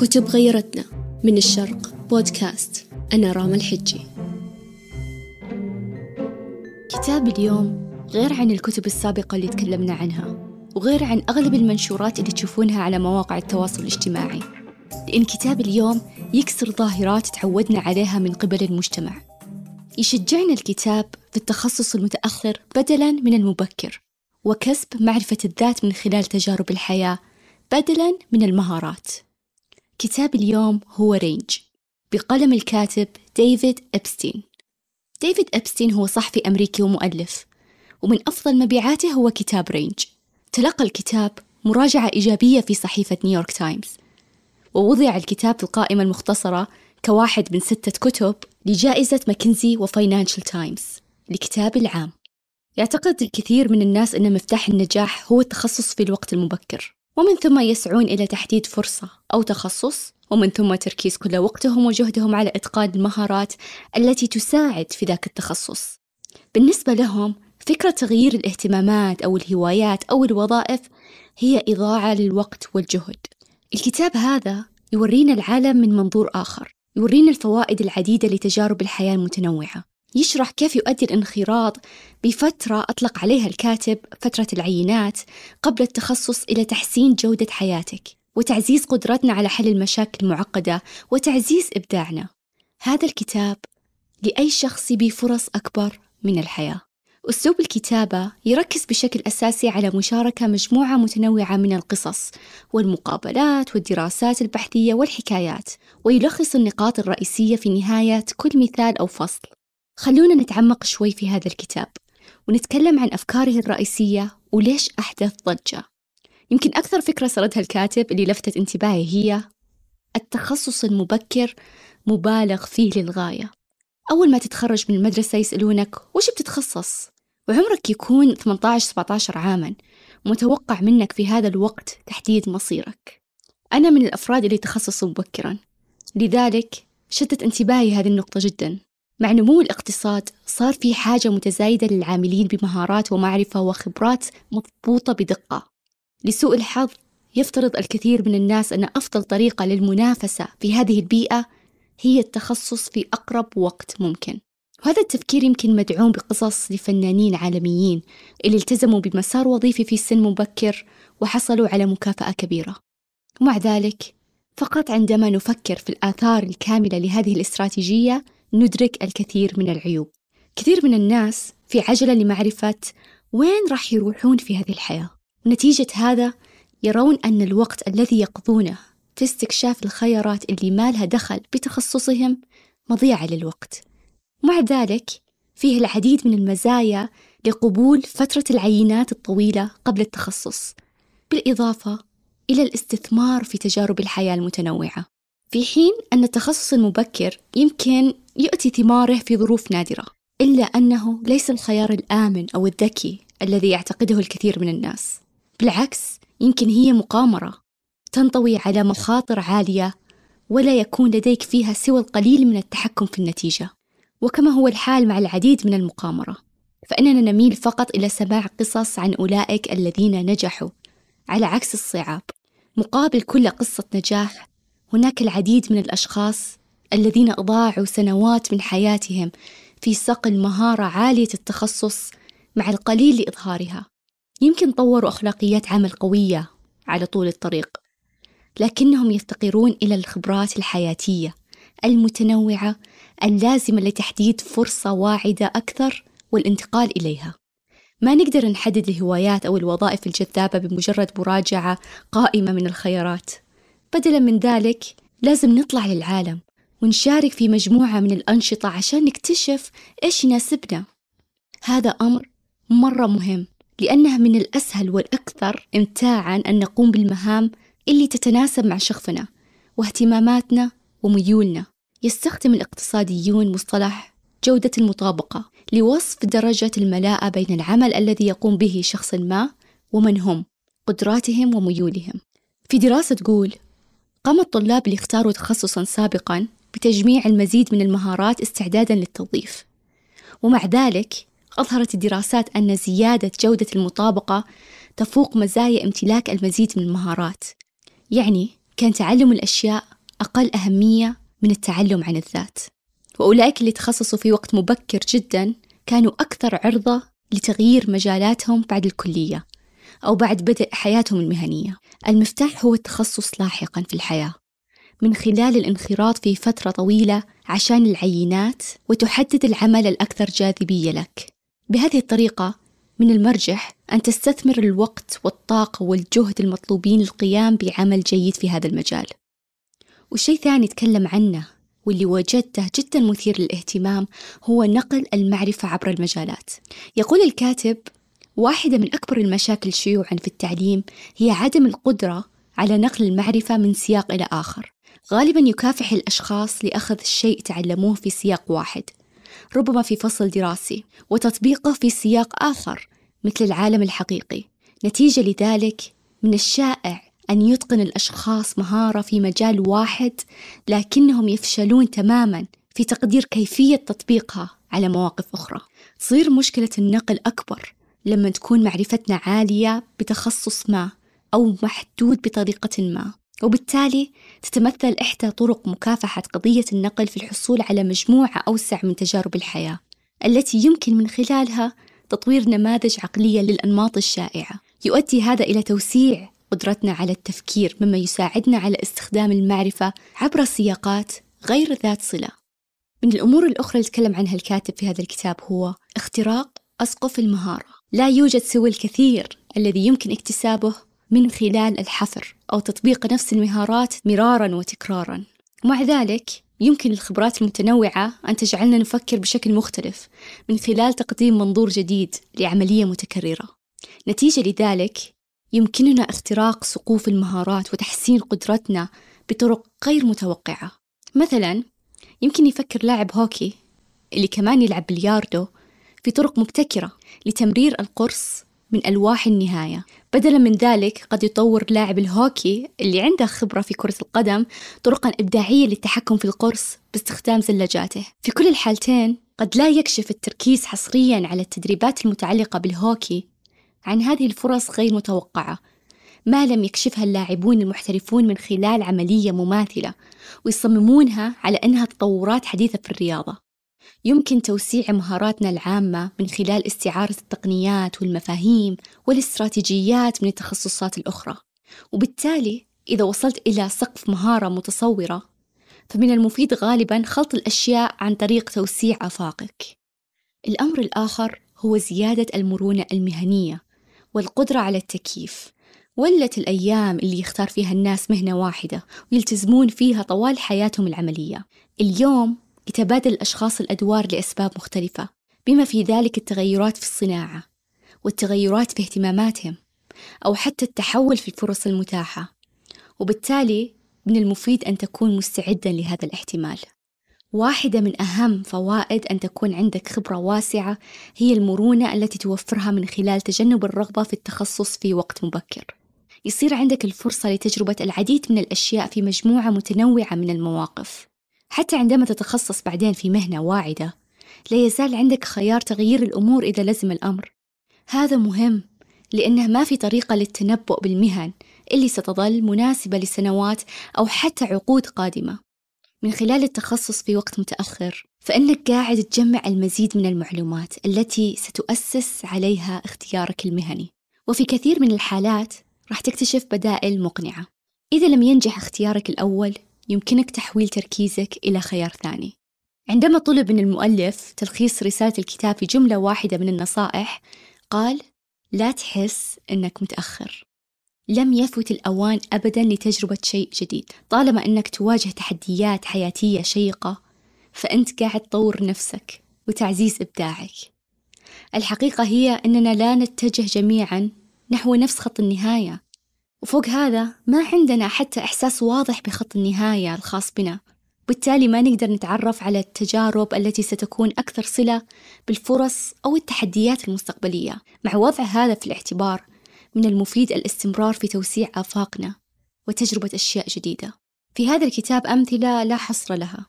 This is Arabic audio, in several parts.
كتب غيرتنا من الشرق بودكاست. أنا راما الحجي. كتاب اليوم غير عن الكتب السابقة اللي تكلمنا عنها وغير عن أغلب المنشورات اللي تشوفونها على مواقع التواصل الاجتماعي. لأن كتاب اليوم يكسر ظاهرات تعودنا عليها من قبل المجتمع. يشجعنا الكتاب في التخصص المتأخر بدلاً من المبكر وكسب معرفة الذات من خلال تجارب الحياة بدلاً من المهارات. كتاب اليوم هو Range. بقلم الكاتب ديفيد أبستين. ديفيد أبستين هو صحفي أمريكي ومؤلف. ومن أفضل مبيعاته هو كتاب Range. تلقى الكتاب مراجعة إيجابية في صحيفة نيويورك تايمز. ووضع الكتاب في القائمة المختصرة كواحد من ستة كتب لجائزة ماكنزي وفاينانشال تايمز لكتاب العام. يعتقد الكثير من الناس أن مفتاح النجاح هو التخصص في الوقت المبكر. ومن ثم يسعون إلى تحديد فرصة أو تخصص ومن ثم تركيز كل وقتهم وجهدهم على إتقان المهارات التي تساعد في ذاك التخصص. بالنسبة لهم فكرة تغيير الاهتمامات أو الهوايات أو الوظائف هي إضاعة للوقت والجهد. الكتاب هذا يورينا العالم من منظور آخر يورينا الفوائد العديدة لتجارب الحياة المتنوعة. يشرح كيف يؤدي الانخراط بفترة أطلق عليها الكاتب فترة العينات قبل التخصص إلى تحسين جودة حياتك وتعزيز قدرتنا على حل المشاكل المعقدة وتعزيز إبداعنا. هذا الكتاب لأي شخص يبي فرص أكبر من الحياة. أسلوب الكتابة يركز بشكل أساسي على مشاركة مجموعة متنوعة من القصص والمقابلات والدراسات البحثية والحكايات ويلخص النقاط الرئيسية في نهاية كل مثال أو فصل. خلونا نتعمق شوي في هذا الكتاب ونتكلم عن أفكاره الرئيسية وليش أحدث ضجة. يمكن أكثر فكرة سردها الكاتب اللي لفتت انتباهي هي التخصص المبكر مبالغ فيه للغاية. أول ما تتخرج من المدرسة يسألونك وش بتتخصص؟ وعمرك يكون 18-17 عاما متوقع منك في هذا الوقت تحديد مصيرك. أنا من الأفراد اللي تخصصوا مبكرا لذلك شدت انتباهي هذه النقطة جدا. مع نمو الاقتصاد صار في حاجة متزايدة للعاملين بمهارات ومعرفة وخبرات مضبوطة بدقة. لسوء الحظ يفترض الكثير من الناس أن أفضل طريقة للمنافسة في هذه البيئة هي التخصص في أقرب وقت ممكن. وهذا التفكير يمكن مدعوم بقصص لفنانين عالميين اللي التزموا بمسار وظيفي في سن مبكر وحصلوا على مكافأة كبيرة. ومع ذلك فقط عندما نفكر في الآثار الكاملة لهذه الاستراتيجية ندرك الكثير من العيوب. كثير من الناس في عجلة لمعرفة وين راح يروحون في هذه الحياة. نتيجة هذا يرون أن الوقت الذي يقضونه في استكشاف الخيارات اللي ما لها دخل بتخصصهم مضيعة للوقت. مع ذلك فيه العديد من المزايا لقبول فترة العينات الطويلة قبل التخصص بالإضافة إلى الاستثمار في تجارب الحياة المتنوعة. في حين أن التخصص المبكر يمكن يؤتي ثماره في ظروف نادرة إلا أنه ليس الخيار الآمن أو الذكي الذي يعتقده الكثير من الناس. بالعكس يمكن هي مقامرة تنطوي على مخاطر عالية ولا يكون لديك فيها سوى القليل من التحكم في النتيجة. وكما هو الحال مع العديد من المقامرة فإننا نميل فقط إلى سماع قصص عن أولئك الذين نجحوا على عكس الصعاب. مقابل كل قصة نجاح هناك العديد من الأشخاص الذين أضاعوا سنوات من حياتهم في صقل مهارة عالية التخصص مع القليل لإظهارها. يمكن طوروا أخلاقيات عمل قوية على طول الطريق لكنهم يفتقرون إلى الخبرات الحياتية المتنوعة اللازمة لتحديد فرصة واعدة أكثر والانتقال إليها. ما نقدر نحدد الهوايات أو الوظائف الجذابة بمجرد مراجعة قائمة من الخيارات. بدلا من ذلك لازم نطلع للعالم ونشارك في مجموعة من الأنشطة عشان نكتشف إيش يناسبنا. هذا أمر مرة مهم لأنها من الأسهل والأكثر إمتاعا أن نقوم بالمهام اللي تتناسب مع شغفنا واهتماماتنا وميولنا. يستخدم الاقتصاديون مصطلح جودة المطابقة لوصف درجة الملاءة بين العمل الذي يقوم به شخص ما ومن هم قدراتهم وميولهم. في دراسة تقول قام الطلاب اللي اختاروا تخصصا سابقا بتجميع المزيد من المهارات استعدادا للتوظيف. ومع ذلك أظهرت الدراسات أن زيادة جودة المطابقة تفوق مزايا امتلاك المزيد من المهارات. يعني كان تعلم الأشياء أقل أهمية من التعلم عن الذات. وأولئك اللي تخصصوا في وقت مبكر جدا كانوا أكثر عرضة لتغيير مجالاتهم بعد الكلية أو بعد بدء حياتهم المهنية. المفتاح هو التخصص لاحقا في الحياة. من خلال الانخراط في فترة طويلة عشان العينات وتحدد العمل الأكثر جاذبية لك. بهذه الطريقة من المرجح أن تستثمر الوقت والطاقة والجهد المطلوبين للقيام بعمل جيد في هذا المجال. وشيء ثاني نتكلم عنه واللي وجدته جدا مثير للاهتمام هو نقل المعرفة عبر المجالات. يقول الكاتب واحدة من أكبر المشاكل شيوعا في التعليم هي عدم القدرة على نقل المعرفة من سياق إلى آخر. غالبا يكافح الأشخاص لأخذ الشيء تعلموه في سياق واحد ربما في فصل دراسي وتطبيقه في سياق آخر مثل العالم الحقيقي. نتيجة لذلك من الشائع أن يتقن الأشخاص مهارة في مجال واحد لكنهم يفشلون تماما في تقدير كيفية تطبيقها على مواقف أخرى. تصير مشكلة النقل أكبر لما تكون معرفتنا عالية بتخصص ما أو محدود بطريقة ما. وبالتالي تتمثل إحدى طرق مكافحة قضية النقل في الحصول على مجموعة أوسع من تجارب الحياة التي يمكن من خلالها تطوير نماذج عقلية للأنماط الشائعة. يؤدي هذا إلى توسيع قدرتنا على التفكير مما يساعدنا على استخدام المعرفة عبر سياقات غير ذات صلة. من الأمور الأخرى اللي يتكلم عنها الكاتب في هذا الكتاب هو اختراق أسقف المهارة. لا يوجد سوى الكثير الذي يمكن اكتسابه من خلال الحفر أو تطبيق نفس المهارات مرارا وتكرارا. ومع ذلك يمكن الخبرات المتنوعة أن تجعلنا نفكر بشكل مختلف من خلال تقديم منظور جديد لعملية متكررة. نتيجة لذلك يمكننا اختراق سقوف المهارات وتحسين قدرتنا بطرق غير متوقعة. مثلا يمكن يفكر لاعب هوكي اللي كمان يلعب بلياردو في طرق مبتكرة لتمرير القرص من ألواح النهاية. بدلا من ذلك قد يطور لاعب الهوكي اللي عنده خبرة في كرة القدم طرقا إبداعية للتحكم في القرص باستخدام زلاجاته. في كل الحالتين قد لا يكشف التركيز حصريا على التدريبات المتعلقة بالهوكي عن هذه الفرص غير متوقعة. ما لم يكشفها اللاعبون المحترفون من خلال عملية مماثلة ويصممونها على أنها تطورات حديثة في الرياضة. يمكن توسيع مهاراتنا العامة من خلال استعارة التقنيات والمفاهيم والاستراتيجيات من التخصصات الأخرى. وبالتالي إذا وصلت إلى سقف مهارة متصورة فمن المفيد غالبا خلط الأشياء عن طريق توسيع آفاقك. الأمر الآخر هو زيادة المرونة المهنية والقدرة على التكييف. ولت الأيام اللي يختار فيها الناس مهنة واحدة ويلتزمون فيها طوال حياتهم العملية. اليوم يتبادل الأشخاص الأدوار لأسباب مختلفة بما في ذلك التغيرات في الصناعة والتغيرات في اهتماماتهم أو حتى التحول في الفرص المتاحة وبالتالي من المفيد أن تكون مستعدا لهذا الاحتمال. واحدة من أهم فوائد أن تكون عندك خبرة واسعة هي المرونة التي توفرها من خلال تجنب الرغبة في التخصص في وقت مبكر. يصير عندك الفرصة لتجربة العديد من الأشياء في مجموعة متنوعة من المواقف. حتى عندما تتخصص بعدين في مهنة واعدة لا يزال عندك خيار تغيير الأمور إذا لزم الأمر. هذا مهم لأنه ما في طريقة للتنبؤ بالمهن اللي ستظل مناسبة لسنوات أو حتى عقود قادمة. من خلال التخصص في وقت متأخر فإنك قاعد تجمع المزيد من المعلومات التي ستؤسس عليها اختيارك المهني. وفي كثير من الحالات راح تكتشف بدائل مقنعة. إذا لم ينجح اختيارك الأول يمكنك تحويل تركيزك إلى خيار ثاني. عندما طلب من المؤلف تلخيص رسالة الكتاب في جملة واحدة من النصائح قال لا تحس أنك متأخر. لم يفت الأوان أبدا لتجربة شيء جديد. طالما أنك تواجه تحديات حياتية شيقة فأنت قاعد تطور نفسك وتعزيز إبداعك. الحقيقة هي أننا لا نتجه جميعا نحو نفس خط النهاية. وفوق هذا ما عندنا حتى إحساس واضح بخط النهاية الخاص بنا. بالتالي ما نقدر نتعرف على التجارب التي ستكون أكثر صلة بالفرص أو التحديات المستقبلية. مع وضع هذا في الاعتبار من المفيد الاستمرار في توسيع آفاقنا وتجربة أشياء جديدة. في هذا الكتاب أمثلة لا حصر لها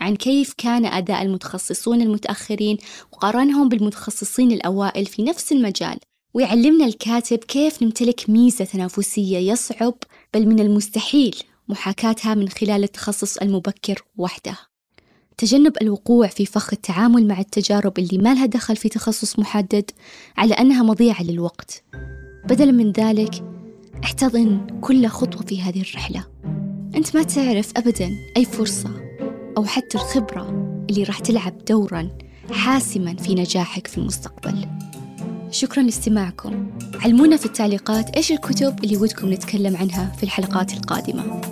عن كيف كان أداء المتخصصون المتأخرين وقارنهم بالمتخصصين الأوائل في نفس المجال. ويعلمنا الكاتب كيف نمتلك ميزة تنافسية يصعب بل من المستحيل محاكاتها من خلال التخصص المبكر وحده. تجنب الوقوع في فخ التعامل مع التجارب اللي ما لها دخل في تخصص محدد على أنها مضيعة للوقت. بدلا من ذلك احتضن كل خطوة في هذه الرحلة. أنت ما تعرف أبدا أي فرصة أو حتى الخبرة اللي راح تلعب دورا حاسما في نجاحك في المستقبل. شكرا لاستماعكم. علمونا في التعليقات إيش الكتب اللي ودكم نتكلم عنها في الحلقات القادمة.